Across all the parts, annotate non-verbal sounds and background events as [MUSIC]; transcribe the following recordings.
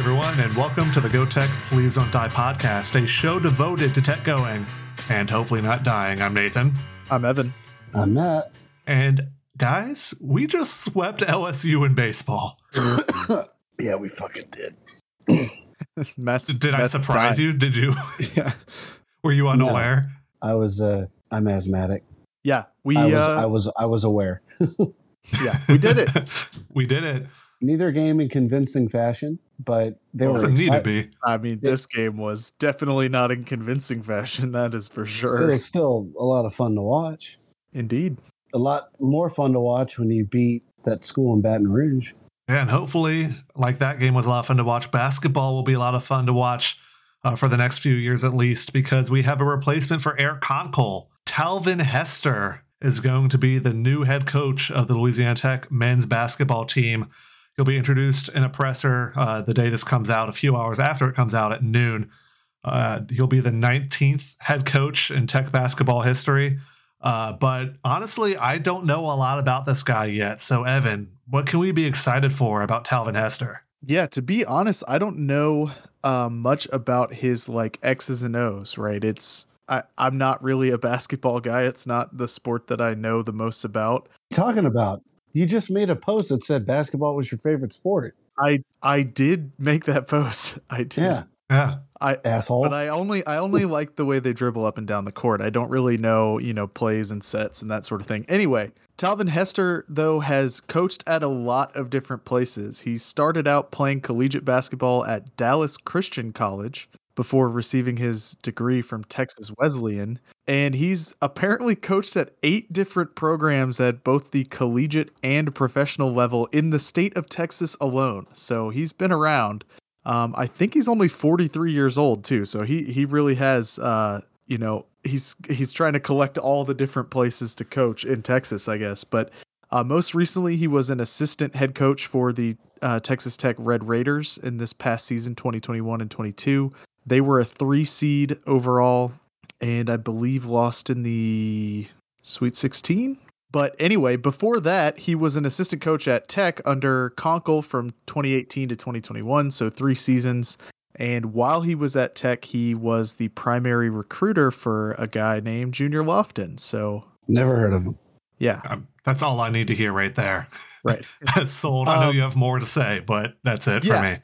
everyone, and welcome to the Go Tech Please Don't Die podcast, a show devoted to tech going and hopefully not dying. I'm Nathan. I'm Evan. I'm Matt. And guys, we just swept LSU in baseball. [COUGHS] yeah, we fucking did. [COUGHS] Matt's, Did I surprise dying. you? Did you? [LAUGHS] Yeah, [LAUGHS] Were you unaware? I was uh I'm asthmatic. yeah. We I was uh, I was I was aware. [LAUGHS] yeah we did it. we did it. Neither game in convincing fashion, but they It were doesn't need to be. I mean, Yeah. this game was definitely not in convincing fashion. [LAUGHS] That is for sure. It sure. was still a lot of fun to watch. Indeed. A lot more fun to watch when you beat that school in Baton Rouge. Yeah, and hopefully, like that game was a lot of fun to watch. Basketball will be a lot of fun to watch uh, for the next few years at least, because we have a replacement for Eric Konkol. Talvin Hester is going to be the new head coach of the Louisiana Tech men's basketball team. He'll be introduced in a presser uh, the day this comes out, a few hours after it comes out at noon. Uh, he'll be the 19th head coach in Tech basketball history. Uh, but honestly, I don't know a lot about this guy yet. So, Evan, what can we be excited for about Talvin Hester? Yeah. To be honest, I don't know um, much about his like X's and O's. Right. It's I, I'm not really a basketball guy. It's not the sport that I know the most about. Talking about you just made a post that said basketball was your favorite sport. I I did make that [LAUGHS] post. I did. Yeah, Yeah, I asshole. But I only I only like the way they dribble up and down the court. I don't really know, you know, plays and sets and that sort of thing. Anyway, Talvin Hester though has coached at a lot of different places. He started out playing collegiate basketball at Dallas Christian College before receiving his degree from Texas Wesleyan, and he's apparently coached at eight different programs at both the collegiate and professional level in the state of Texas alone. So he's been around. Um, I think he's only 43 years old too, so he he really has uh, you know he's he's trying to collect all the different places to coach in Texas, I guess. But uh, most recently, he was an assistant head coach for the uh, Texas Tech Red Raiders in this past season, 2021 and 22. They were a three seed overall, and I believe lost in the Sweet 16. But anyway, before that, he was an assistant coach at Tech under Konkol from 2018 to 2021, so three seasons. And while he was at Tech, he was the primary recruiter for a guy named Junior Lofton. So, Never heard of him. yeah, um, that's all I need to hear right there. right. [LAUGHS] Sold. I know Um, you have more to say, but that's it for me.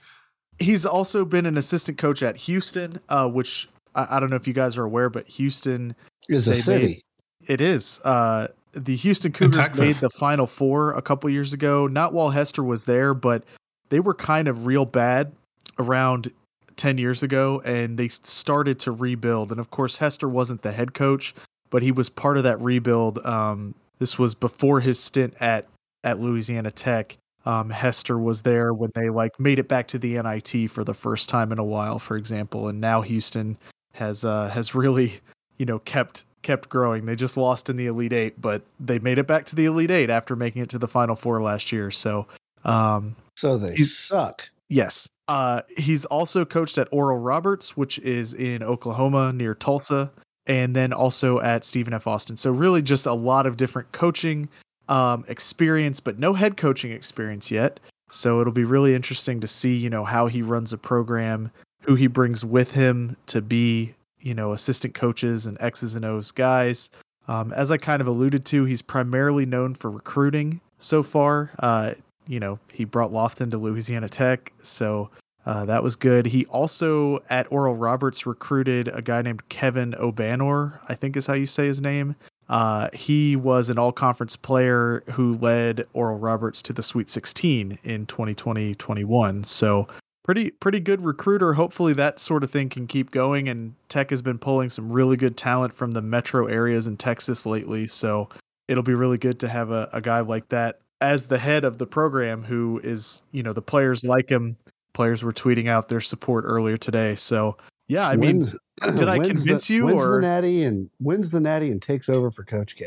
He's also been an assistant coach at Houston, uh, which I, I don't know if you guys are aware, but Houston, Is a city. made- it is. Uh, the Houston Cougars made the Final Four a couple years ago, not while Hester was there, but they were kind of real bad around 10 years ago, and they started to rebuild. And of course, Hester wasn't the head coach, but he was part of that rebuild. Um, this was before his stint at, at Louisiana Tech. Um, Hester was there when they like made it back to the NIT for the first time in a while, for example, and now Houston has uh, has really you know kept kept growing. They just lost in the Elite Eight, but they made it back to the Elite Eight after making it to the Final Four last year. So, um, So they suck. yes, uh, he's also coached at Oral Roberts, which is in Oklahoma near Tulsa, and then also at Stephen F. Austin. So really, just a lot of different coaching um, experience, but no head coaching experience yet. So it'll be really interesting to see, you know, how he runs a program, who he brings with him to be, you know, assistant coaches and X's and O's guys. Um, as I kind of alluded to, he's primarily known for recruiting so far. Uh, you know, he brought Lofton to Louisiana Tech, so uh, that was good. He also at Oral Roberts recruited a guy named Kevin Obanor, I think is how you say his name. Uh, he was an all conference player who led Oral Roberts to the Sweet 16 in 2020 21. So, pretty pretty good recruiter. Hopefully, that sort of thing can keep going. And Tech has been pulling some really good talent from the metro areas in Texas lately. So, it'll be really good to have a, a guy like that as the head of the program who is, you know, the players like him. Players were tweeting out their support earlier today. So, yeah, I mean, Wins- [CLEARS THROAT] did I convince the, you, Wins or- the natty and wins the natty and takes over for Coach K.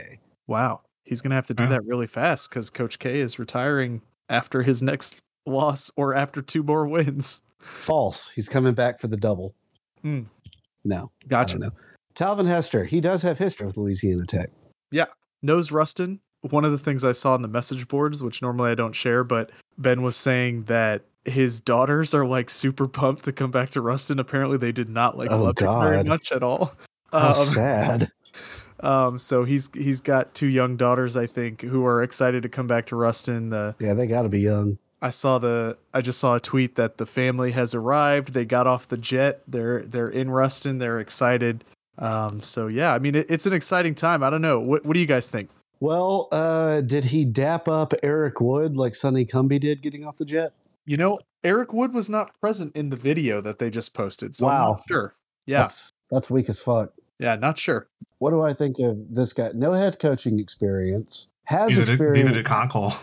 Wow. He's going to have to do Yeah. that really fast because Coach K is retiring after his next loss or after two more wins. False. He's coming back for the double. Hmm. No, Gotcha. don't. Talvin Hester. He does have history with Louisiana Tech. Yeah. Knows Ruston. One of the things I saw in the message boards, which normally I don't share, but Ben was saying that his daughters are like super pumped to come back to Ruston. Apparently, they did not like Oh, love it very much at all. How Um, sad. [LAUGHS] um, so he's he's got two young daughters, I think, who are excited to come back to Ruston. The Yeah, they got to be young. I saw the I just saw a tweet that the family has arrived. They got off the jet. They're they're in Ruston. They're excited. Um, so yeah, I mean it, it's an exciting time. I don't know. What what do you guys think? Well, uh, did he dap up Eric Wood like Sonny Cumbie did getting off the jet? You know, Eric Wood was not present in the video that they just posted. So I'm Wow. not sure. Yeah, That's that's weak as fuck. yeah, not sure. What do I think of this guy? No head coaching experience. Has Neither did, experience. neither did Konkol.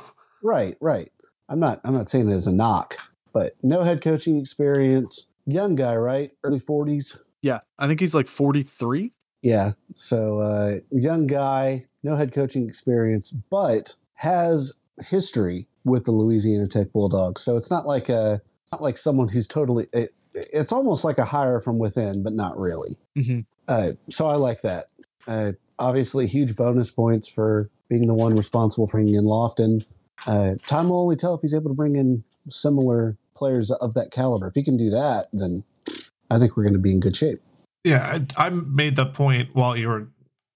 Right, right. I'm not I'm not saying it as a knock, but no head coaching experience. Young guy, right? Early 40s. Yeah, I think he's like 43. Yeah. So uh young guy, no head coaching experience, but has history with the Louisiana Tech Bulldogs. So it's not like a it's not like someone who's totally it, it's almost like a hire from within, but not really. Mm-hmm. Uh, so I like that. Uh, obviously, huge bonus points for being the one responsible for bringing in Lofton. Uh, time will only tell if he's able to bring in similar players of that caliber. If he can do that, then I think we're going to be in good shape. Yeah, I, I made the point while you were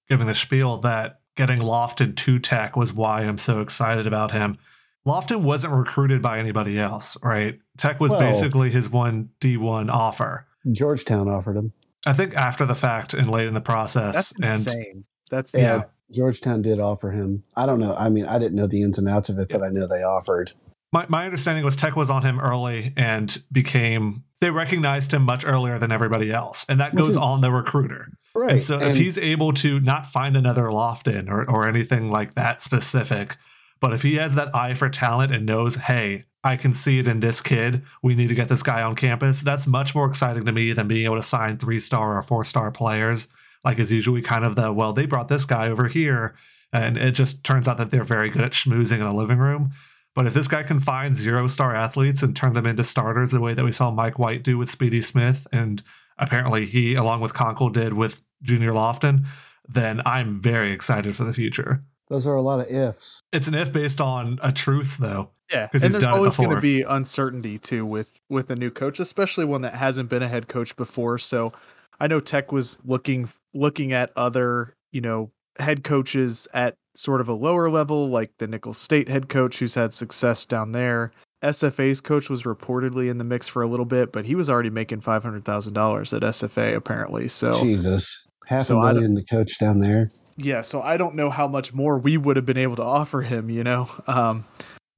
giving the spiel that getting Lofton to Tech was why I'm so excited about him. Lofton wasn't recruited by anybody else, right? Tech was Well- basically his one D1 offer. Georgetown offered him. I think after the fact and late in the process. That's and insane. That's Yeah. insane. Georgetown did offer him. I don't know. I mean, I didn't know the ins and outs of it, but I know they offered. my, my understanding was Tech was on him early and became, they recognized him much earlier than everybody else. And that Which goes is- on the recruiter. Right. And so if he's able to not find another Lofton or, or anything like that specific, but if he has that eye for talent and knows, hey, I can see it in this kid, we need to get this guy on campus, that's much more exciting to me than being able to sign three star or four star players. Like is usually kind of the, well, they brought this guy over here. And it just turns out that they're very good at schmoozing in a living room. But if this guy can find zero star athletes and turn them into starters the way that we saw Mike White do with Speedy Smith, and apparently he, along with Konkol, did with Junior Lofton, then I'm very excited for the future. Those are a lot of ifs. It's an if based on a truth, though. Yeah, 'Cause and he's there's done it always going to be uncertainty too with with a new coach, especially one that hasn't been a head coach before. So, I know Tech was looking looking at other you know head coaches at sort of a lower level, like the Nicholls State head coach who's had success down there. SFA's coach was reportedly in the mix for a little bit, but he was already making five hundred thousand dollars at SFA apparently. So Jesus. Half So a million to coach down there. yeah so i don't know how much more we would have been able to offer him you know um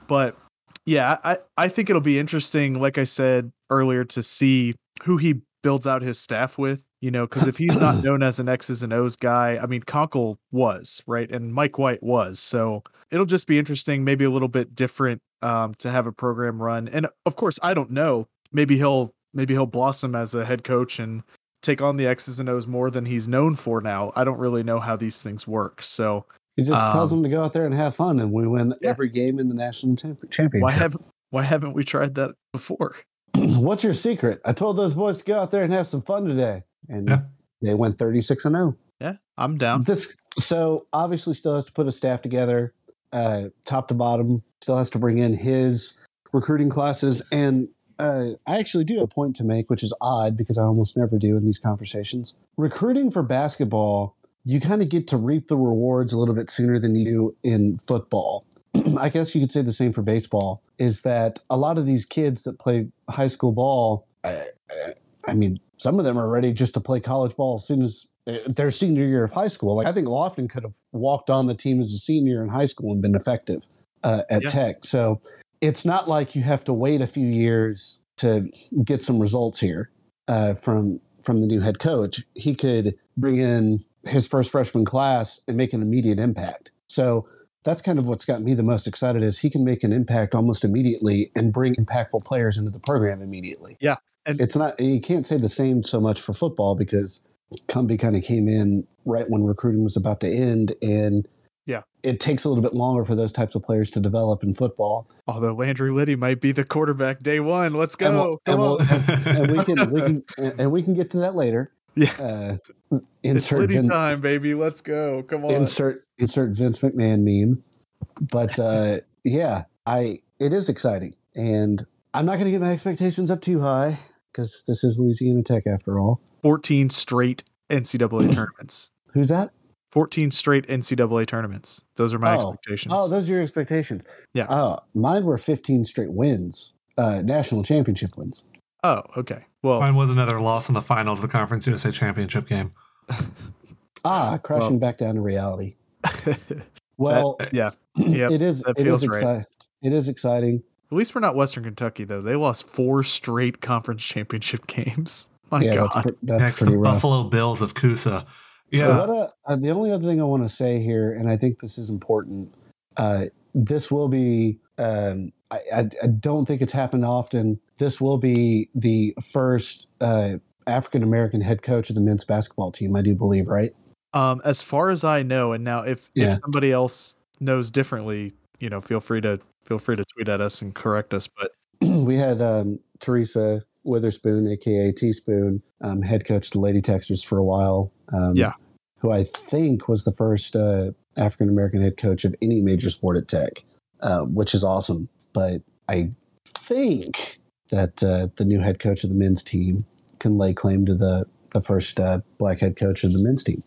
but yeah i i think it'll be interesting like i said earlier to see who he builds out his staff with you know because if he's not [COUGHS] known as an x's and o's guy i mean Konkol was right and mike white was so it'll just be interesting maybe a little bit different um to have a program run and of course i don't know maybe he'll maybe he'll blossom as a head coach and take on the X's and O's more than he's known for now. I don't really know how these things work. So He just tells Um, them to go out there and have fun, and we win Yeah. every game in the national champ- championship. why haven't why haven't we tried that before? [COUGHS] What's your secret? I told those boys to go out there and have some fun today, and Yeah. they went 36 and 0. Yeah, I'm down. This so obviously still has to put a staff together, uh, top to bottom. Still has to bring in his recruiting classes, and uh, I actually do have a point to make, which is odd because I almost never do in these conversations. Recruiting for basketball, you kind of get to reap the rewards a little bit sooner than you do in football. [CLEARS THROAT] I guess you could say the same for baseball. Is that a lot of these kids that play high school ball? I, I mean, some of them are ready just to play college ball as soon as uh, their senior year of high school. Like I think Lofton could have walked on the team as a senior in high school and been effective uh, at Yeah. Tech. So it's not like you have to wait a few years to get some results here uh, from from the new head coach. He could bring in his first freshman class and make an immediate impact. So that's kind of what's got me the most excited is he can make an impact almost immediately and bring impactful players into the program immediately. Yeah, and- it's not you can't say the same so much for football because Cumbie kind of came in right when recruiting was about to end and Yeah. it takes a little bit longer for those types of players to develop in football. Although Landry Lyddy might be the quarterback day one. Let's And go. we'll- Come and on. we'll- and we can we can [LAUGHS] and we can get to that later. Yeah. Uh, it's insert Lyddy Vin- time, baby. Let's go. Come on. insert insert Vince McMahon meme. But uh, yeah, I it is exciting, and I'm not going to get my expectations up too high because this is Louisiana Tech after all. 14 straight NCAA [CLEARS THROAT] tournaments. Who's that? 14 straight NCAA tournaments. Those are my Oh. expectations. Oh, those are your expectations. Yeah. Oh, mine were 15 straight wins, uh, national championship wins. Oh, okay. Well, Mine was another loss in the finals of the Conference USA Championship game. [LAUGHS] Ah, crashing Well- back down to reality. [LAUGHS] Well, yeah. [CLEARS THROAT] Yep, it is, it is It right. exciting. It is exciting. At least we're not Western Kentucky though. They lost four straight conference championship [LAUGHS] games. My yeah, God. that's, that's Next, pretty the rough. Buffalo Bills of Kusa. But Yeah, What a, uh, the only other thing I want to say here, and I think this is important, uh, this will be, um, I, I, I don't think it's happened often. This will be the first uh, African American head coach of the men's basketball team, I do believe, right? Um, as far as I know, and now if Yeah. if somebody else knows differently, you know, feel free to feel free to tweet at us and correct us. But [CLEARS THROAT] we had um, Teresa Witherspoon, aka Teaspoon, um, head coach the Lady Techsters for a while. Um, Yeah. Who I think was the first uh, African American head coach of any major sport at Tech, uh, which is awesome. But I think that uh, the new head coach of the men's team can lay claim to the, the first uh, black head coach of the men's team.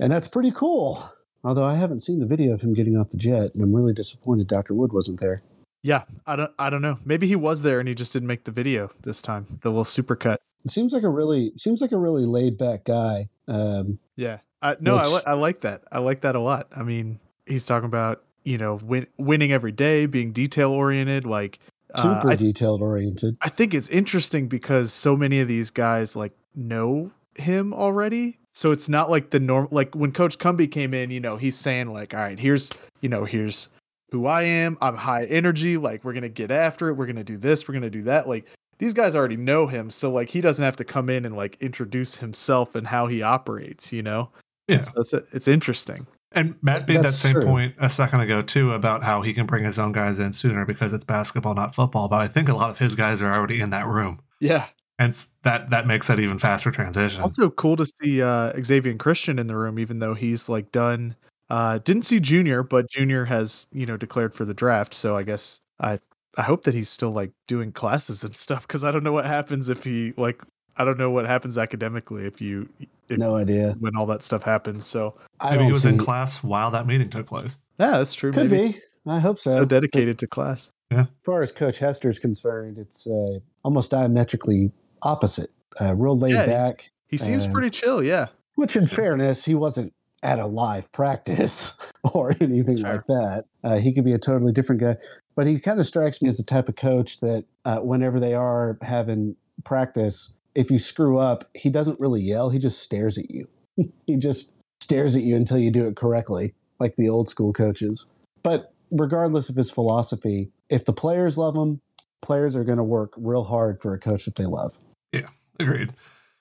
And that's pretty cool. Although I haven't seen the video of him getting off the jet, and I'm really disappointed Dr. Wood wasn't there. Yeah, I don't I don't know. Maybe he was there and he just didn't make the video this time. The little supercut. It seems like a really seems like a really laid back guy. Um, Yeah. I, no, I, li- I like that. I like that a lot. I mean, he's talking about you know win- winning every day, being detail oriented. Like uh, super I, detailed oriented. I think it's interesting because so many of these guys like know him already. So it's not like the norm like when Coach Cumbie came in, you know, he's saying like, all right, here's you know, here's who I am. I'm high energy, like we're gonna get after it, we're gonna do this, we're gonna do that. Like these guys already know him, so like he doesn't have to come in and like introduce himself and how he operates, you know? Yeah. So it's it's interesting. and Matt made that same true. point a second ago too about how he can bring his own guys in sooner because it's basketball, not football. But I think a lot of his guys are already in that room, Yeah. and that that makes that even faster transition. Also cool to see uh Xavier Christian in the room, even though he's like done. Uh didn't see Junior, but Junior has, you know, declared for the draft. So I guess I I hope that he's still like doing classes and stuff because I don't know what happens if he like I don't know what happens academically if you if No idea. when all that stuff happens. So I Maybe he was see. in class while that meeting took place. yeah, that's true. Could maybe. be. I hope so. So dedicated to class. Yeah. As far as Coach Hester's concerned, it's uh, almost diametrically opposite. Uh, real laid Yeah, back. He seems pretty chill, yeah. Which, in fairness, he wasn't at a live practice [LAUGHS] or anything Sure. like that. Uh, he could be a totally different guy, but he kind of strikes me as the type of coach that uh, whenever they are having practice, if you screw up, he doesn't really yell. He just stares at you. [LAUGHS] he just stares at you until you do it correctly, like the old school coaches. But regardless of his philosophy, if the players love him, players are going to work real hard for a coach that they love. Yeah, agreed.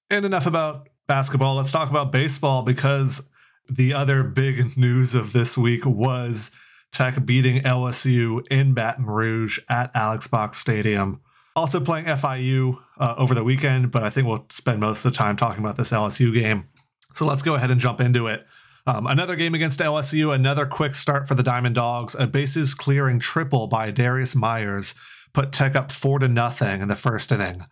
And enough about basketball. Let's talk about baseball because the other big [LAUGHS] news of this week was Tech beating LSU in Baton Rouge at Alex Box Stadium. Also playing FIU uh, over the weekend, but I think we'll spend most of the time talking about this LSU game. So let's go ahead and jump into it. Um, another game against LSU, another quick start for the Diamond Dogs. A bases clearing triple by Darius Myers put Tech up four to nothing in the first inning.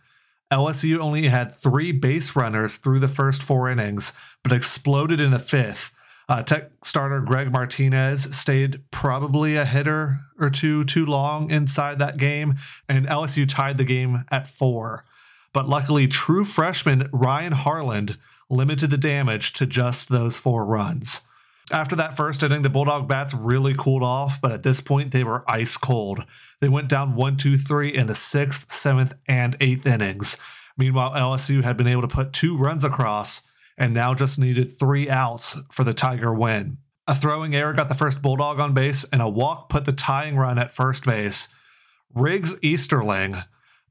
LSU only had three base runners through the first four innings, but exploded in the fifth. Uh, Tech starter Greg Martinez stayed probably a hitter or two too long inside that game, and LSU tied the game at four. But luckily, true freshman Ryan Harland limited the damage to just those four runs. After that first inning, the Bulldog bats really cooled off, but at this point, they were ice cold. They went down one, two, three in the sixth, seventh, and eighth innings. Meanwhile, LSU had been able to put two runs across and now just needed three outs for the Tiger win. A throwing error got the first Bulldog on base, and a walk put the tying run at first base. Riggs Easterling,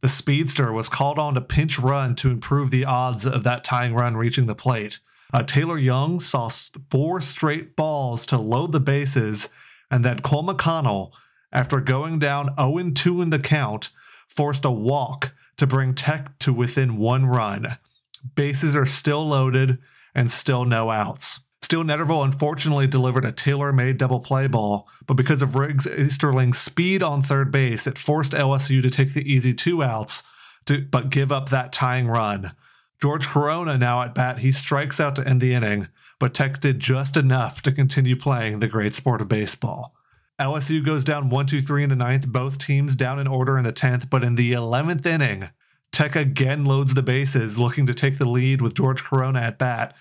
the speedster, was called on to pinch run to improve the odds of that tying run reaching the plate. Uh, Taylor Young saw four straight balls to load the bases, and then Cole McConnell, after going down 0 2 in the count, forced a walk to bring Tech to within one run. Bases are still loaded and still no outs. Still, Netterville unfortunately delivered a tailor made double play ball, but because of Riggs Easterling's speed on third base, it forced LSU to take the easy two outs, to, but give up that tying run. George Corona now at bat, he strikes out to end the inning, but Tech did just enough to continue playing the great sport of baseball. LSU goes down 1 2 3 in the ninth, both teams down in order in the 10th, but in the 11th inning, Tech again loads the bases, looking to take the lead with George Corona at bat.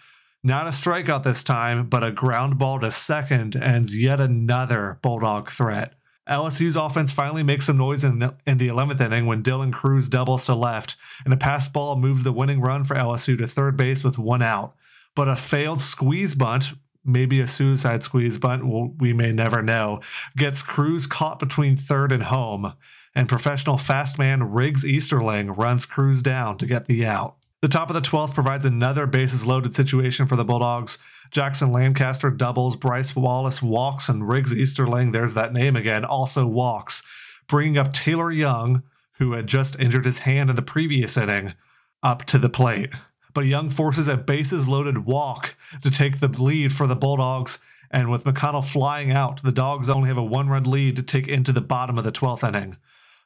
Not a strikeout this time, but a ground ball to second ends yet another Bulldog threat. LSU's offense finally makes some noise in the, in the 11th inning when Dylan Crews doubles to left, and a pass ball moves the winning run for LSU to third base with one out. But a failed squeeze bunt maybe a suicide squeeze bunt, well, we may never know, gets Crews caught between third and home, and professional fast man Riggs Easterling runs Crews down to get the out. The top of the 12th provides another bases loaded situation for the Bulldogs. Jackson Lancaster doubles, Bryce Wallace walks, and Riggs Easterling, there's that name again, also walks, bringing up Taylor Young, who had just injured his hand in the previous inning, up to the plate but Young forces a bases loaded walk to take the lead for the Bulldogs. And with McConnell flying out, the Dogs only have a one run lead to take into the bottom of the 12th inning.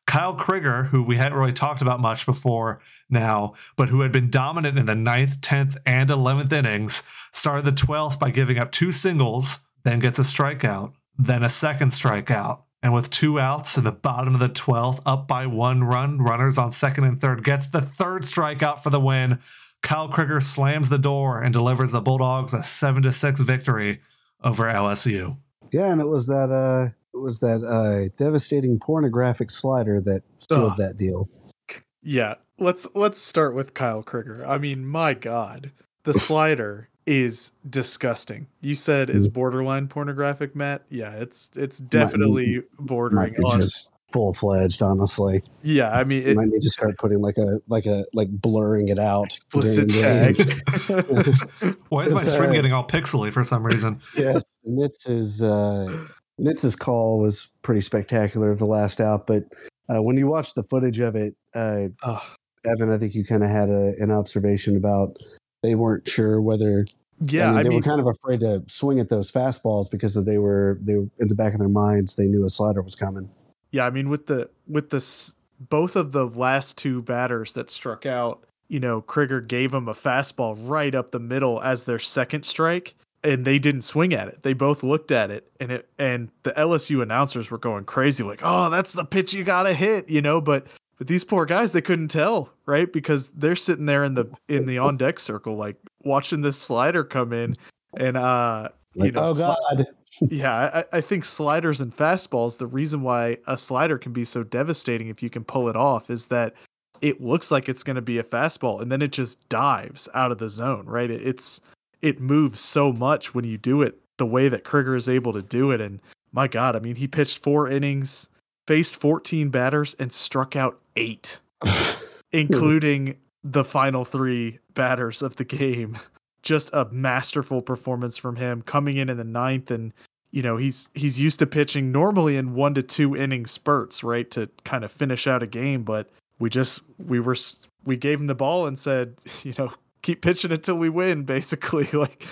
Kyle Crigger, who we hadn't really talked about much before now, but who had been dominant in the 9th, 10th, and 11th innings, started the 12th by giving up two singles, then gets a strikeout, then a second strikeout. And with two outs in the bottom of the 12th, up by one run, runners on second and third, gets the third strikeout for the win, Kyle Crigger slams the door and delivers the Bulldogs a seven to six victory over LSU. Yeah, and it was that uh it was that uh devastating pornographic slider that sealed Ugh. that deal. Yeah. Let's let's start with Kyle Crigger. I mean, my God. The [LAUGHS] slider is disgusting. You said it's mm. borderline pornographic, Matt. Yeah, it's it's definitely bordering on just full fledged, honestly. Yeah, I mean, it, might need to start putting like a like a like blurring it out. Explicit tag. [LAUGHS] Why is my stream uh, [LAUGHS] getting all pixely for some reason? Yes, Yeah, Nitz's uh, Nitz's call was pretty spectacular the last out, but uh, when you watch the footage of it, uh, oh. Evan, I think you kind of had a, an observation about they weren't sure whether yeah, I mean, they I mean, were kind of afraid to swing at those fastballs because they were they were in the back of their minds. They knew a slider was coming. Yeah, I mean with the with the both of the last two batters that struck out, you know, Crigger gave them a fastball right up the middle as their second strike and they didn't swing at it. They both looked at it and it and the LSU announcers were going crazy like, "Oh, that's the pitch you got to hit," you know, but but these poor guys they couldn't tell, right? Because they're sitting there in the in the on deck circle like watching this slider come in and uh like, you know, oh god [LAUGHS] yeah, I, I, think sliders and fastballs, the reason why a slider can be so devastating if you can pull it off is that it looks like it's going to be a fastball and then it just dives out of the zone, right? It, it's it moves so much when you do it the way that Crigger is able to do it. And my God, I mean, he pitched four innings, faced 14 batters, and struck out eight, [LAUGHS] including the final three batters of the game. [LAUGHS] Just a masterful performance from him coming in in the ninth and you know he's he's used to pitching normally in one to two inning spurts right to kind of finish out a game but we just we were we gave him the ball and said [LAUGHS] you know keep pitching until we win basically like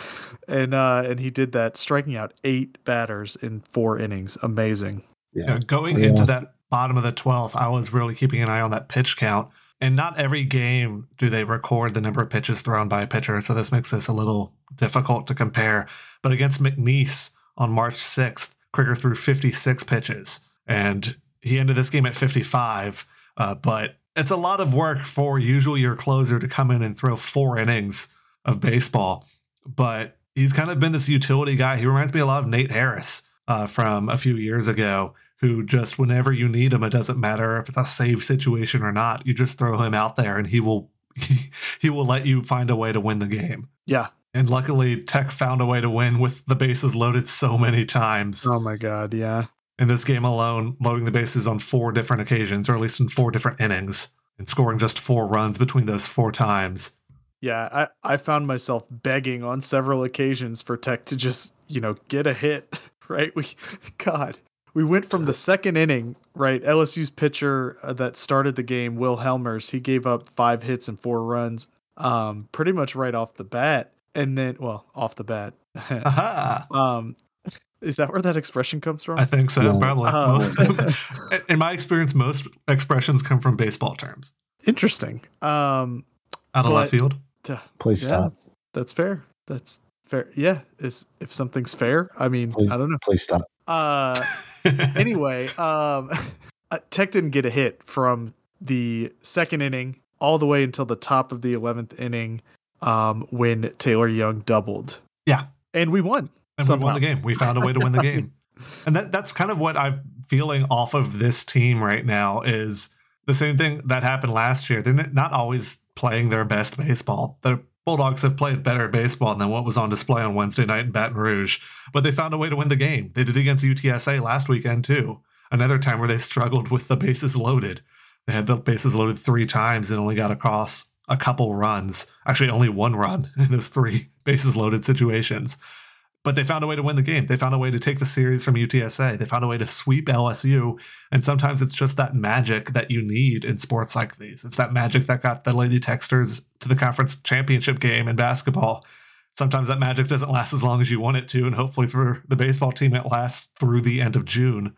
and uh and he did that striking out eight batters in four innings. Amazing. Yeah, yeah going into that bottom of the 12th i was really keeping an eye on that pitch count and not every game do they record the number of pitches thrown by a pitcher, so this makes this a little difficult to compare. But against McNeese on March 6th, Crigger threw 56 pitches, and he ended this game at 55. Uh, but it's a lot of work for usually your closer to come in and throw four innings of baseball. But he's kind of been this utility guy. He reminds me a lot of Nate Harris uh, from a few years ago, who just whenever you need him, it doesn't matter if it's a save situation or not. You just throw him out there, and he will he, [LAUGHS] he will let you find a way to win the game. Yeah. And luckily, Tech found a way to win with the bases loaded so many times. Oh my god, yeah. In this game alone, loading the bases on four different occasions, or at least in four different innings, and scoring just four runs between those four times. Yeah, I, I found myself begging on several occasions for Tech to just, you know, get a hit, [LAUGHS] right? We, [LAUGHS] God, we went from the second inning, right? LSU's pitcher uh, that started the game, Will Hellmers, he gave up five hits and four runs, um, pretty much right off the bat. and then well, off the bat. Aha. [LAUGHS] um, is that where that expression comes from? I think so. No. Probably. Most, [LAUGHS] in my experience, most expressions come from baseball terms Interesting. Um, out of left field. t- Please yeah, stop. that's fair. That's fair. Yeah, is if something's fair. I mean, Please. I don't know. Please stop. Uh, [LAUGHS] anyway, um, [LAUGHS] uh, Tech didn't get a hit from the second inning all the way until the top of the eleventh inning, um, when Taylor Young doubled. Yeah. and we won. and we won the game. We found a way to win the game. [LAUGHS] And that that's kind of what I'm feeling off of this team right now is the same thing that happened last year. They're not always playing their best baseball. The Bulldogs have played better baseball than what was on display on Wednesday night in Baton Rouge, but they found a way to win the game. They did against UTSA last weekend too. Another time where they struggled with the bases loaded. They had the bases loaded three times and only got across a couple runs. Actually, only one run in those three [LAUGHS] bases loaded situations but they found a way to win the game. They found a way to take the series from UTSA. They found a way to sweep LSU. And sometimes it's just that magic that you need in sports like these. It's that magic that got the Lady Techsters to the conference championship game in basketball. Sometimes that magic doesn't last as long as you want it to. And hopefully for the baseball team, it lasts through the end of June.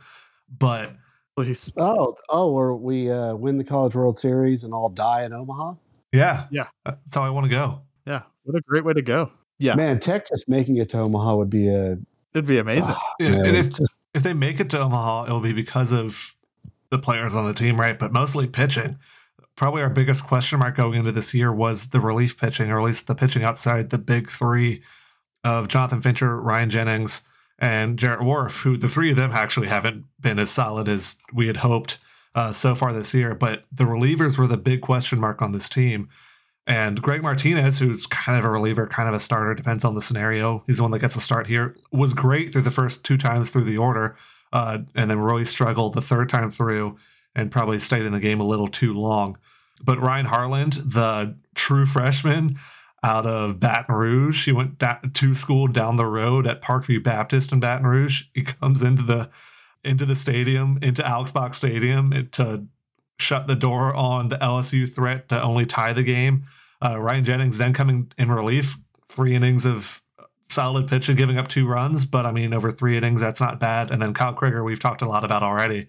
But Please. Oh, oh, or we uh, win the College World Series and all die in Omaha. yeah, Yeah. that's how I want to go. Yeah, what a great way to go. Yeah, Man, Tech just making it to Omaha would be a it'd be amazing. Yeah, Yeah, and if, just- if they make it to Omaha, it'll be because of the players on the team, right? But mostly pitching. Probably our biggest question mark going into this year was the relief pitching, or at least the pitching outside the big three of Jonathan Fincher, Ryan Jennings, and Jarrett Whorff, who the three of them actually haven't been as solid as we had hoped uh, so far this year. But the relievers were the big question mark on this team. And Greg Martinez, who's kind of a reliever, kind of a starter, depends on the scenario. He's the one that gets a start here. Was great through the first two times through the order, uh, and then really struggled the third time through, and probably stayed in the game a little too long. But Ryan Harland, the true freshman out of Baton Rouge, he went to school down the road at Parkview Baptist in Baton Rouge. He comes into the into the stadium, into Alex Box Stadium, to shut the door on the LSU threat to only tie the game. Uh, Ryan Jennings then coming in relief, three innings of solid pitching, giving up two runs. But I mean, over three innings, that's not bad. And then Kyle Crigger, we've talked a lot about already.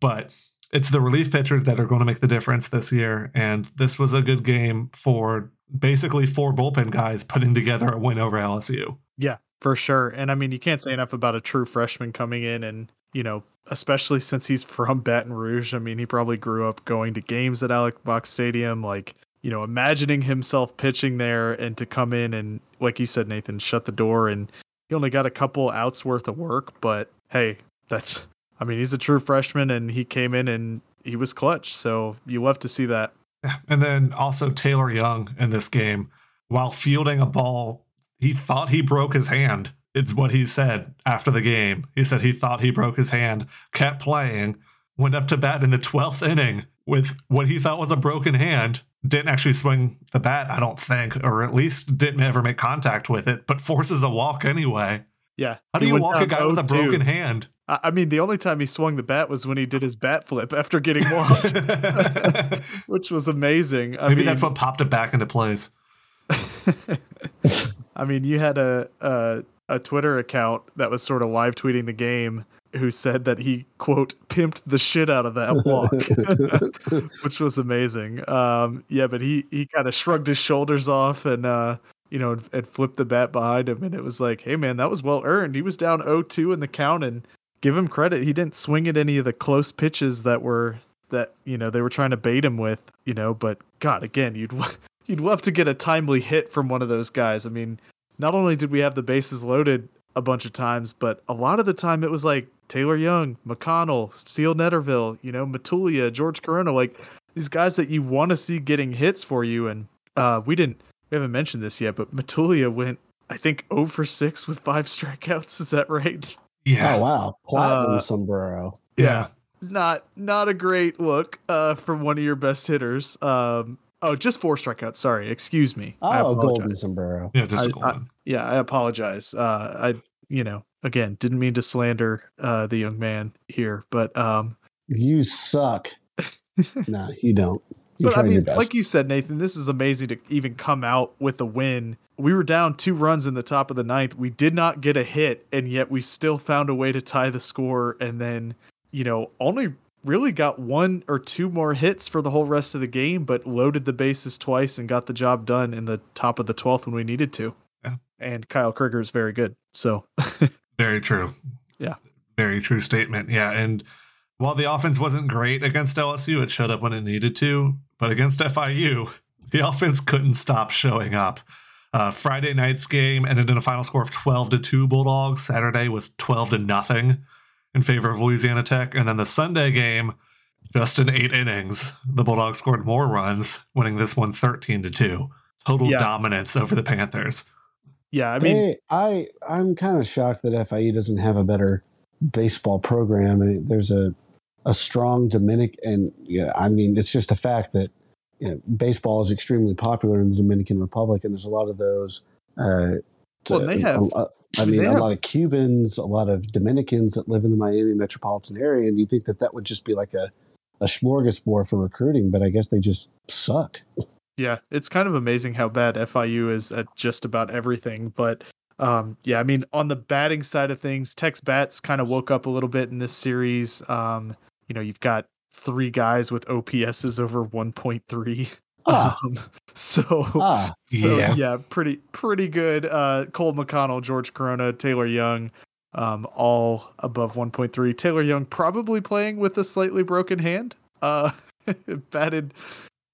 But it's the relief pitchers that are going to make the difference this year. And this was a good game for basically four bullpen guys putting together a win over LSU. Yeah, for sure. And I mean, you can't say enough about a true freshman coming in and, you know, especially since he's from Baton Rouge. I mean, he probably grew up going to games at Alex Box Stadium, like, you know, imagining himself pitching there and to come in and, like you said, Nathan, shut the door. And he only got a couple outs worth of work. But hey, that's, I mean, he's a true freshman and he came in and he was clutch. So you love to see that. And then also Taylor Young in this game, while fielding a ball, he thought he broke his hand. It's what he said after the game. He said he thought he broke his hand, kept playing, went up to bat in the 12th inning with what he thought was a broken hand. Didn't actually swing the bat, I don't think, or at least didn't ever make contact with it, but forces a walk anyway. Yeah. How do you walk a guy with a 0-2. broken hand? I I mean, the only time he swung the bat was when he did his bat flip after getting walked. [LAUGHS] which was amazing. I Maybe mean, that's what popped it back into place. [LAUGHS] I mean, you had a, a a Twitter account that was sort of live tweeting the game who said that he quote pimped the shit out of that walk, [LAUGHS] which was amazing. Um, yeah, but he he kind of shrugged his shoulders off and uh, you know and, and flipped the bat behind him, and it was like, hey man, that was well earned. He was down 0-2 in the count, and give him credit, he didn't swing at any of the close pitches that were that you know they were trying to bait him with, you know. But God, again, you'd [LAUGHS] you'd love to get a timely hit from one of those guys. I mean, not only did we have the bases loaded a bunch of times, but a lot of the time it was like Taylor Young, McConnell, Steele Netterville, you know, Matulia, George Corona, like these guys that you want to see getting hits for you. And uh, we didn't, we haven't mentioned this yet, but Matulia went, I think, 0 for 6 with five [LAUGHS] strikeouts. Is that right? Yeah. Oh wow, platinum Uh, sombrero. yeah. Not, not a great look uh, from one of your best hitters. Um, oh, just four strikeouts. Sorry, excuse me. I Oh, golden apologize. sombrero. Yeah, just I- a golden. yeah i apologize uh i you know again didn't mean to slander uh the young man here but um You suck. [LAUGHS] nah, you don't. You're but I trying your mean, best. like you said, Nathan, this is amazing to even come out with a win. We were down two runs in the top of the ninth. We did not get a hit, and yet we still found a way to tie the score. And then, you know, only really got one or two more hits for the whole rest of the game, but loaded the bases twice and got the job done in the top of the 12th when we needed to. Yeah. And Kyle Crigger is very good. So, [LAUGHS] Very true. Yeah. Very true statement. Yeah. And while the offense wasn't great against LSU, it showed up when it needed to. But against FIU, the offense couldn't stop showing up. Uh, Friday night's game ended in a final score of 12 to 2 Bulldogs. Saturday was 12 to nothing in favor of Louisiana Tech. And then the Sunday game, just in eight innings, the Bulldogs scored more runs, winning this one 13 to 2. Total Yeah. dominance over the Panthers. yeah, I mean, they, I I'm kind of shocked that FIU doesn't have a better baseball program. I mean, there's a a strong Dominic, and yeah, I mean, it's just a fact that you know, baseball is extremely popular in the Dominican Republic, and there's a lot of those. Uh, Well, they have- a- a- I mean, they a lot of Cubans, a lot of Dominicans that live in the Miami metropolitan area, and you think that that would just be like a a smorgasbord for recruiting, but I guess they just suck. Yeah, it's kind of amazing how bad FIU is at just about everything. But um, yeah, I mean, on the batting side of things, Tex Bats kind of woke up a little bit in this series. Um, you know, you've got three guys with OPSs over 1.3. Ah. Um, [LAUGHS] so, Ah, so Yeah. yeah. pretty pretty good. Uh, Cole McConnell, George Corona, Taylor Young, um, all above 1.3. Taylor Young probably playing with a slightly broken hand. Uh, [LAUGHS] batted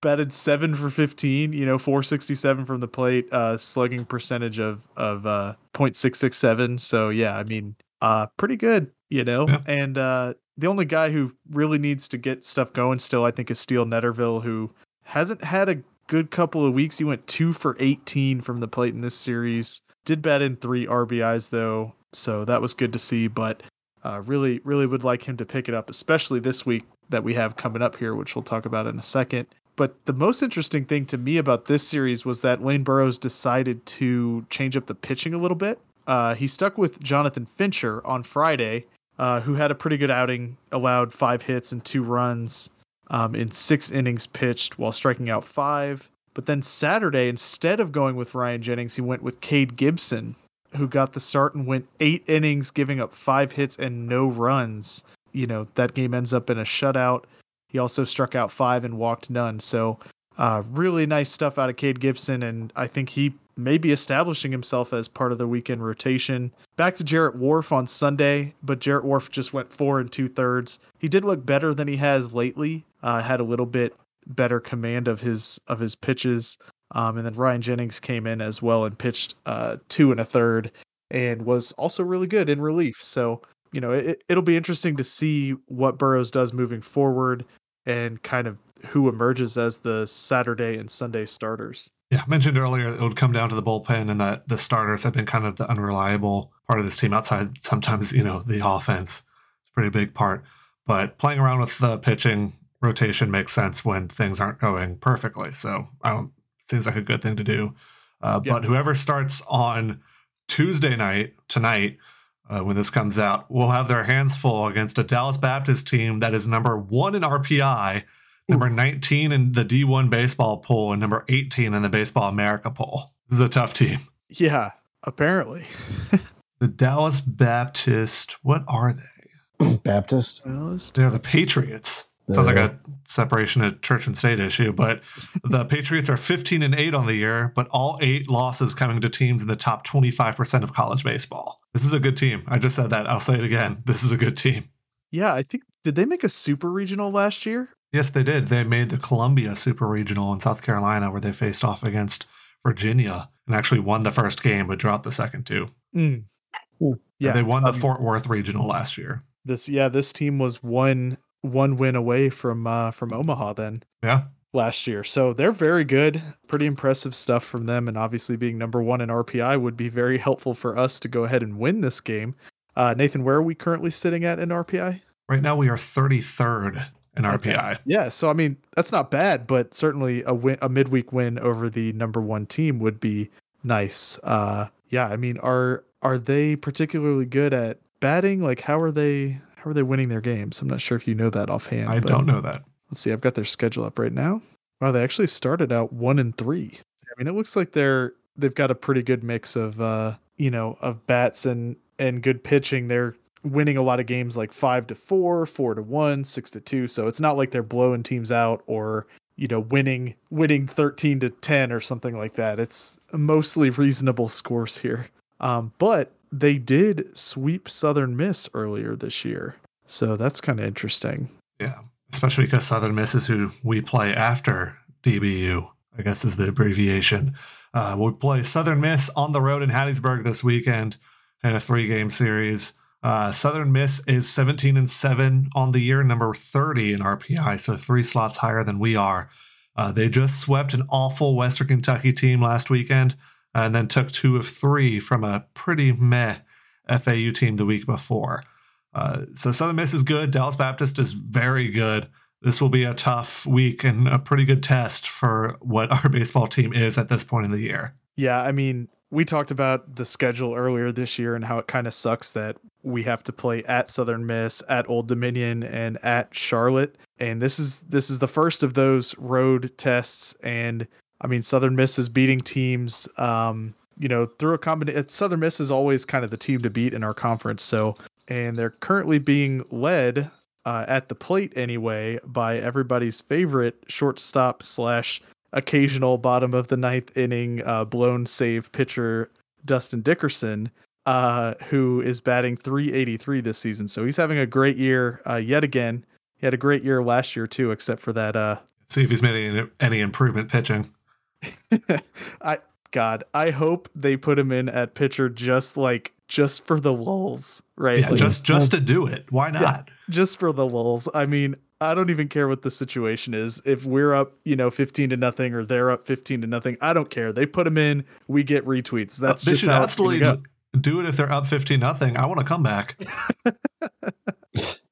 batted seven for 15. You know, 467 from the plate. Uh, slugging percentage of of uh 0.667. So yeah, I mean, uh, pretty good. You know, Yeah. and uh, the only guy who really needs to get stuff going still, I think, is Steele Netterville, who hasn't had a good couple of weeks. He went two for 18 from the plate in this series. Did bat in three RBIs though, so that was good to see. But uh, really, really would like him to pick it up, especially this week that we have coming up here, which we'll talk about in a second. But the most interesting thing to me about this series was that Lane Burroughs decided to change up the pitching a little bit. Uh, he stuck with Jonathan Fincher on Friday, uh, who had a pretty good outing, allowed five hits and two runs um, in six innings pitched while striking out five. But then Saturday, instead of going with Ryan Jennings, he went with Cade Gibson, who got the start and went eight innings, giving up five hits and no runs. You know, that game ends up in a shutout. He also struck out five and walked none. So, uh, really nice stuff out of Cade Gibson. And I think he may be establishing himself as part of the weekend rotation. Back to Jarrett Whorff on Sunday, but Jarrett Whorff just went four and two thirds. He did look better than he has lately. Uh, had a little bit better command of his of his pitches. Um, and then Ryan Jennings came in as well and pitched uh, two and a third, and was also really good in relief. So you know it, it'll be interesting to see what Burroughs does moving forward, and kind of who emerges as the Saturday and Sunday starters. Yeah, I mentioned earlier it would come down to the bullpen and that the starters have been kind of the unreliable part of this team outside sometimes, you know, the offense. It's a pretty big part. But playing around with the pitching rotation makes sense when things aren't going perfectly. So I don't seems like a good thing to do. Uh, Yeah. But whoever starts on Tuesday night tonight, uh, when this comes out, will have their hands full against a Dallas Baptist team that is number one in RPI, number 19 in the D1 baseball poll, and number 18 in the Baseball America poll. This is a tough team. Yeah, apparently. [LAUGHS] The Dallas Baptist, what are they? Baptist. Well, it's- They're the Patriots. Sounds like a separation of church and state issue, but [LAUGHS] the Patriots are 15 and 8 on the year, but all eight losses coming to teams in the top 25% of college baseball. This is a good team. I just said that. I'll say it again. This is a good team. yeah, I think did they make a super regional last year? Yes, they did. They made the Columbia Super Regional in South Carolina where they faced off against Virginia and actually won the first game but dropped the second two. Mm. Yeah, they won the um, Fort Worth Regional last year. this yeah this team was one one win away from uh from Omaha then Yeah. last year. So they're very good. Pretty impressive stuff from them and obviously being number 1 in RPI would be very helpful for us to go ahead and win this game. Uh Nathan, where are we currently sitting at in RPI? Right now we are 33rd in Okay. RPI. Yeah, so I mean, that's not bad, but certainly a win a midweek win over the number 1 team would be nice. Uh yeah, I mean, are are they particularly good at batting? Like how are they how are they winning their games? I'm not sure if you know that offhand. I don't know that. Let's see. I've got their schedule up right now. Wow, they actually started out one and three. I mean, it looks like they're they've got a pretty good mix of uh, you know, of bats and and good pitching. They're winning a lot of games like five to four, four to one, six to two. So it's not like they're blowing teams out or you know winning winning 13 to 10 or something like that it's mostly reasonable scores here um, but they did sweep southern miss earlier this year so that's kind of interesting Yeah, especially because Southern Miss is who we play after DBU. I guess is the abbreviation. Uh, we play Southern Miss on the road in Hattiesburg this weekend in a three-game series. Uh, Southern Miss is 17 and seven on the year, number 30 in RPI, so three slots higher than we are. Uh, they just swept an awful Western Kentucky team last weekend, and then took two of three from a pretty meh FAU team the week before. Uh, so Southern Miss is good. Dallas Baptist is very good. This will be a tough week and a pretty good test for what [LAUGHS] our baseball team is at this point in the year. Yeah, I mean, we talked about the schedule earlier this year and how it kind of sucks that we have to play at Southern Miss, at Old Dominion, and at Charlotte. And this is this is the first of those road tests. And I mean, Southern Miss is beating teams, um, you know, through a combination. Southern Miss is always kind of the team to beat in our conference. So, and they're currently being led uh, at the plate anyway by everybody's favorite shortstop slash occasional bottom of the ninth inning uh, blown save pitcher Dustin Dickerson, uh, who is batting 383 this season. So he's having a great year uh, yet again. He had a great year last year too, except for that. Uh, See if he's made any, any improvement pitching. [LAUGHS] I God, I hope they put him in at pitcher just like just for the lulls, right? Yeah, Like, just just to do it. Why not? just for the lulls. I mean, I don't even care what the situation is. If we're up, you know, 15 to nothing or they're up 15 to nothing, I don't care. They put them in, we get retweets. Uh, That's they just should how absolutely go. do it if they're up 15 nothing. I want to come back. [LAUGHS] [LAUGHS]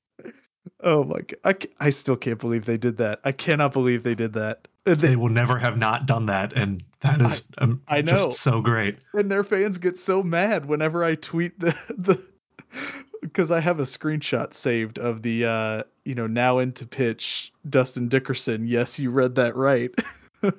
Oh my god. I, I still can't believe they did that. I cannot believe they did that. And, They they, will never have not done that. And that is um, I know. just so great. and their fans get so mad whenever I tweet the the because I have a screenshot saved of the uh you know now into pitch Dustin Dickerson. Yes, you read that right. [LAUGHS] I'm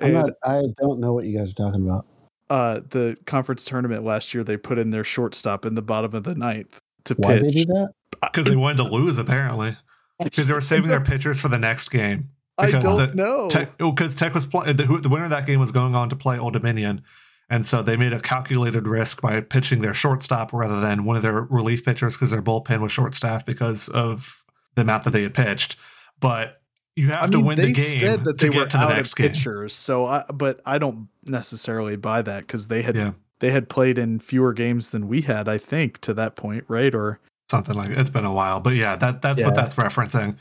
and not, I don't know what you guys are talking about. uh the conference tournament last year they put in their shortstop in the bottom of the ninth to Why pitch. they do that? Because they wanted to lose, apparently. [LAUGHS] Because they were saving their pitchers for the next game. I because don't the know. Tech, because Tech was play, the, the winner of that game was going on to play Old Dominion, and so they made a calculated risk by pitching their shortstop rather than one of their relief pitchers because their bullpen was short staffed because of the amount that they had pitched. But you have I to mean, win the game said that to they get were to the out next of game. pitchers, so I but I don't necessarily buy that because they had Yeah. they had played in fewer games than we had, I think, to that point, right? Or Something like it's been a while, but yeah, that that's what that's referencing.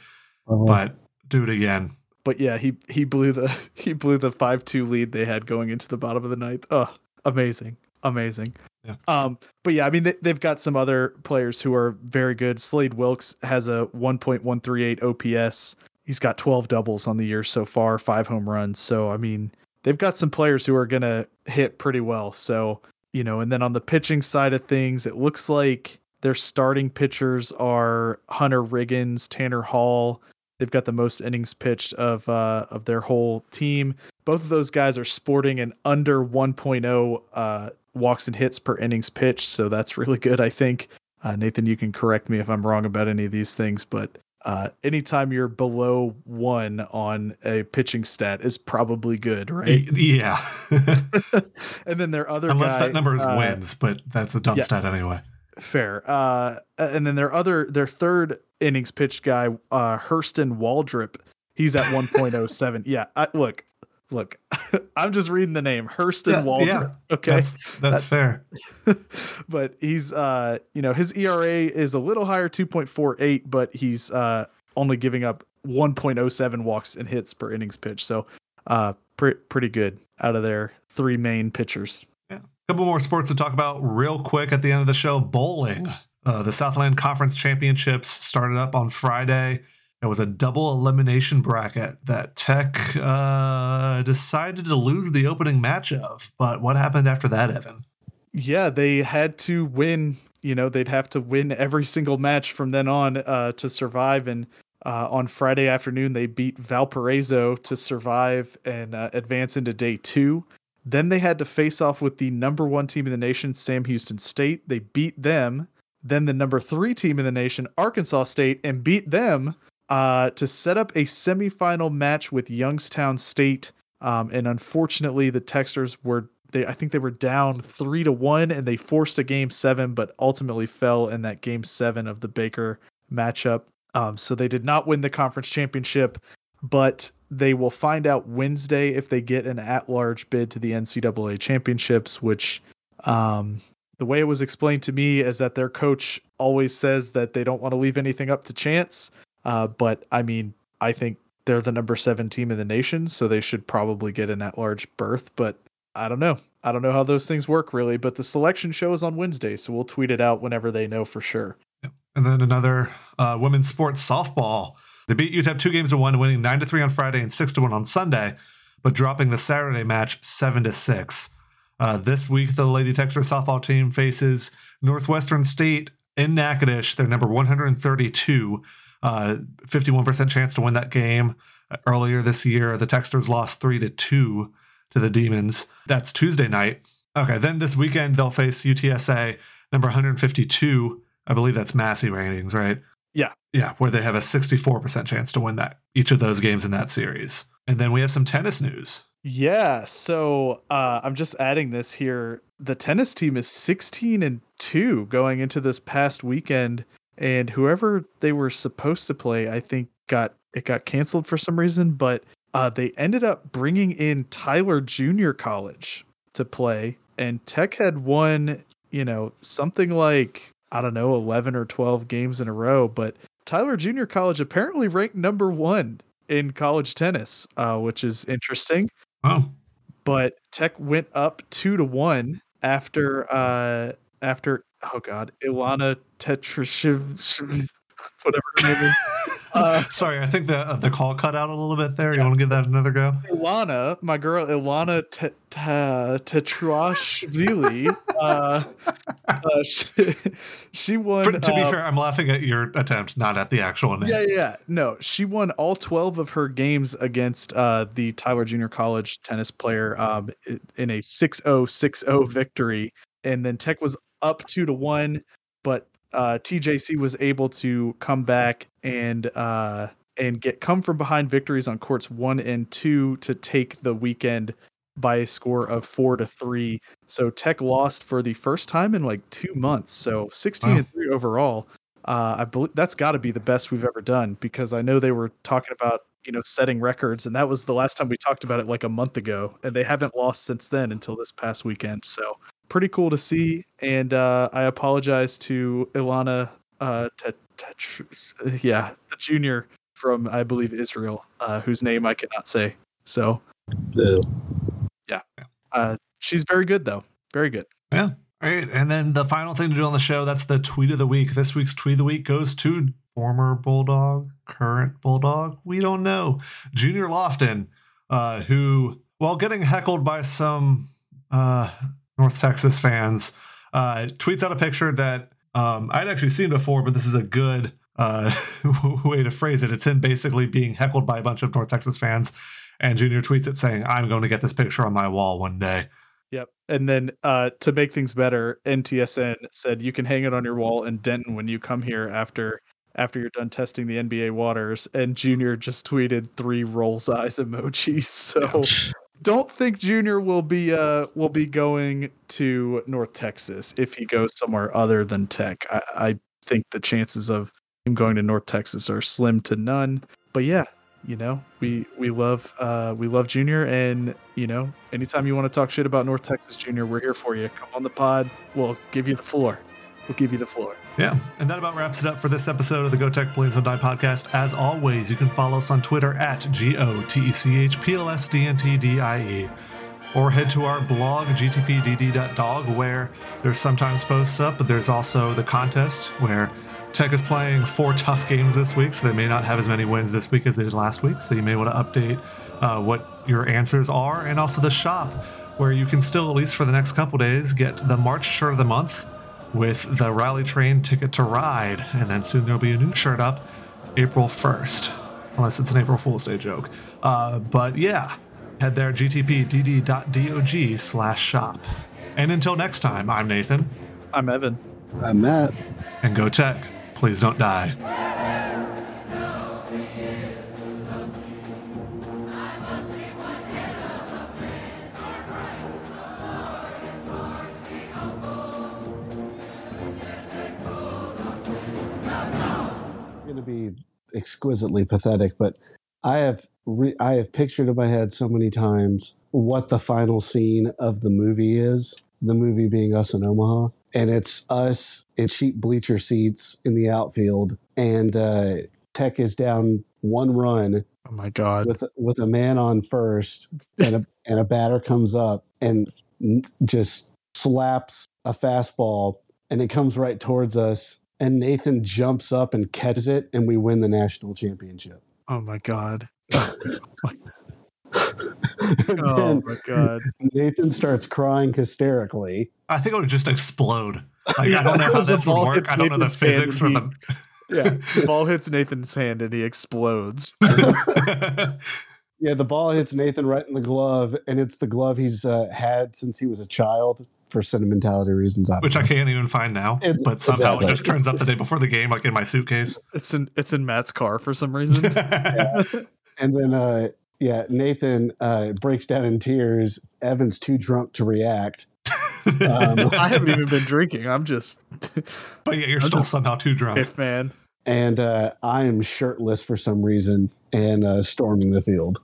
Uh, But do it again. But yeah, he he blew the [LAUGHS] he blew the five two lead they had going into the bottom of the ninth. Oh, amazing, amazing. Yeah. Um, but yeah, I mean they, they've got some other players who are very good. Slade Wilkes has a 1.138 OPS. He's got 12 doubles on the year so far, five home runs. So I mean they've got some players who are gonna hit pretty well. So you know, and then on the pitching side of things, it looks like their starting pitchers are Hunter Riggins, Tanner Hall, They've got the most innings pitched of uh, of their whole team. Both of those guys are sporting an under 1.0 uh, walks and hits per innings pitched, so that's really good. I think uh, Nathan, you can correct me if I'm wrong about any of these things, but uh, anytime you're below one on a pitching stat is probably good, right? Yeah. [LAUGHS] [LAUGHS] and then their other Unless guy, that number is uh, wins, but that's a dumb yeah. stat anyway. Fair. Uh, and then their other, their third innings pitched guy, uh, Hurston Waldrep, he's at 1.07. [LAUGHS] yeah. I, look, look, [LAUGHS] I'm just reading the name Hurston Yeah, Waldrep. yeah. Okay. That's that's, That's- fair. [LAUGHS] but he's, uh, you know, his ERA is a little higher, 2.48, but he's, uh, only giving up 1.07 walks and hits per innings pitch. So, uh, pre- pretty good out of their three main pitchers. Yeah. Couple more sports to talk about real quick at the end of the show. Bowling. Uh, the Southland Conference Championships started up on Friday. It was a double elimination bracket that Tech uh, decided to lose the opening match of. But what happened after that, Evan? Yeah, they had to win. You know, they'd have to win every single match from then on uh, to survive. And Uh, on Friday afternoon, they beat Valparaiso to survive and uh, advance into day two. Then they had to face off with the number one team in the nation, Sam Houston State. They beat them. Then the number three team in the nation, Arkansas State, and beat them uh, to set up a semifinal match with Youngstown State. Um, and unfortunately, the Techsters were they I think they were down three to one, and they forced a game seven, but ultimately fell in that game seven of the Baker matchup. Um, so they did not win the conference championship, but they will find out Wednesday if they get an at-large bid to the NCAA championships, which um, the way it was explained to me is that their coach always says that they don't want to leave anything up to chance. Uh, but I mean, I think they're the number seven team in the nation, so they should probably get an at-large berth. But I don't know. I don't know how those things work really. But the selection show is on Wednesday, so we'll tweet it out whenever they know for sure. And then another uh, women's sports softball. They beat UTEP two games to one, winning nine to three on Friday and six to one on Sunday, but dropping the Saturday match seven to six. Uh, this week, the Lady Techsters softball team faces Northwestern State in Natchitoches. They're number 132, uh, 51% chance to win that game. Earlier this year, the Techsters lost three to two to the Demons. That's Tuesday night. Okay, then this weekend they'll face UTSA, number 152. I believe that's Massey ratings, right? Yeah. Yeah, where they have a 64% chance to win that each of those games in that series. And then we have some tennis news. Yeah, so uh, I'm just adding this here. The tennis team is 16 and 2 going into this past weekend and whoever they were supposed to play, I think got it got canceled for some reason, but uh, they ended up bringing in Tyler Junior College to play and Tech had won, you know, something like I don't know, 11 or 12 games in a row, but Tyler Junior College apparently ranked number 1 in college tennis, uh, which is interesting. Oh. But Tech went up two to one after uh after oh god, Ilana Tetrashiv [LAUGHS] whatever her name is. [LAUGHS] Uh, [LAUGHS] Sorry, I think the uh, the call cut out a little bit there. You want to give that another go? Ilana, my girl Ilana Tetrashvili, uh, uh, [LAUGHS] she, she won. For, to be uh, fair, I'm laughing at your attempt, not at the actual name. Yeah, yeah, yeah. No, she won all 12 of her games against uh, the Tyler Junior College tennis player um, in a 6 0 6 0 victory. And then Tech was up 2 to 1, but uh, TJC was able to come back and uh, and get come from behind victories on courts 1 and 2 to take the weekend by a score of 4 to 3. So Tech lost for the first time in like 2 months. So 16 Wow. and 3 overall uh, I believe that's got to be the best we've ever done because I know they were talking about you know setting records, and that was the last time we talked about it like a month ago, and they haven't lost since then until this past weekend. So pretty cool to see, and uh, I apologize to Ilana, uh, [LAUGHS] yeah, the junior from I believe Israel, uh, whose name I cannot say. So yeah, uh, she's very good though, very good. Yeah. All right. And then the final thing to do on the show that's the tweet of the week. This week's tweet of the week goes to former Bulldog, current Bulldog. We don't know. Junior Lofton, uh, who, while getting heckled by some uh, North Texas fans, uh, tweets out a picture that um, I'd actually seen before, but this is a good uh, [LAUGHS] way to phrase it. It's him basically being heckled by a bunch of North Texas fans. And Junior tweets it saying, I'm going to get this picture on my wall one day. Yep. And then uh, to make things better, NTSN said you can hang it on your wall in Denton when you come here after after you're done testing the NBA waters. And Junior just tweeted three rolls eyes emojis. [LAUGHS] So don't think Junior will be uh will be going to North Texas if he goes somewhere other than Tech. I, I think the chances of him going to North Texas are slim to none. But yeah, you know, we we love uh we love Junior and you know, anytime you want to talk shit about North Texas Junior, we're here for you. Come on the pod. We'll give you the floor. We'll give you the floor. Yeah, and that about wraps it up for this episode of the Go Tech Plays on Die podcast. As always, you can follow us on Twitter at G O T E C H P L S D N T D I E. Or head to our blog, gtpdd.dog, where there's sometimes posts up, but there's also the contest where Tech is playing four tough games this week, so they may not have as many wins this week as they did last week. So you may want to update uh, what your answers are, and also the shop, where you can still, at least for the next couple days, get the March shirt of the month with the Rally Train ticket to ride. And then soon there'll be a new shirt up April 1st, unless it's an April Fool's Day joke. Uh, but yeah, head there, gtpdd.dog slash shop. And until next time, I'm Nathan, I'm Evan. I'm Matt. and go tech. Please don't die. Going to be exquisitely pathetic, but I have re- I have pictured in my head so many times what the final scene of the movie is. The movie being us in Omaha, and it's us in cheap bleacher seats in the outfield, and uh, Tech is down one run Oh my god. with with a man on first, and a [LAUGHS] and a batter comes up and just slaps a fastball, and it comes right towards us. And Nathan jumps up and catches it, and we win the national championship. Oh my god. [LAUGHS] Oh my god. Nathan starts crying hysterically. I think it would just explode. Like, I don't know how [LAUGHS] this would work. I don't know the physics for the. Yeah. The [LAUGHS] ball hits Nathan's hand and he explodes. Yeah, the ball hits Nathan right in the glove, and it's the glove he's uh, had since he was a child for sentimentality reasons. I don't Which I can't even find now. It's- but somehow exactly. it just turns up the day before the game, like in my suitcase. It's in it's in Matt's car for some reason. [LAUGHS] And then, uh, yeah, Nathan uh, breaks down in tears. Evan's too drunk to react. [LAUGHS] Um, I haven't even been drinking. I'm just [LAUGHS] but yeah, you're I'm still somehow too drunk. if man. and uh, I am shirtless for some reason and uh, storming the field.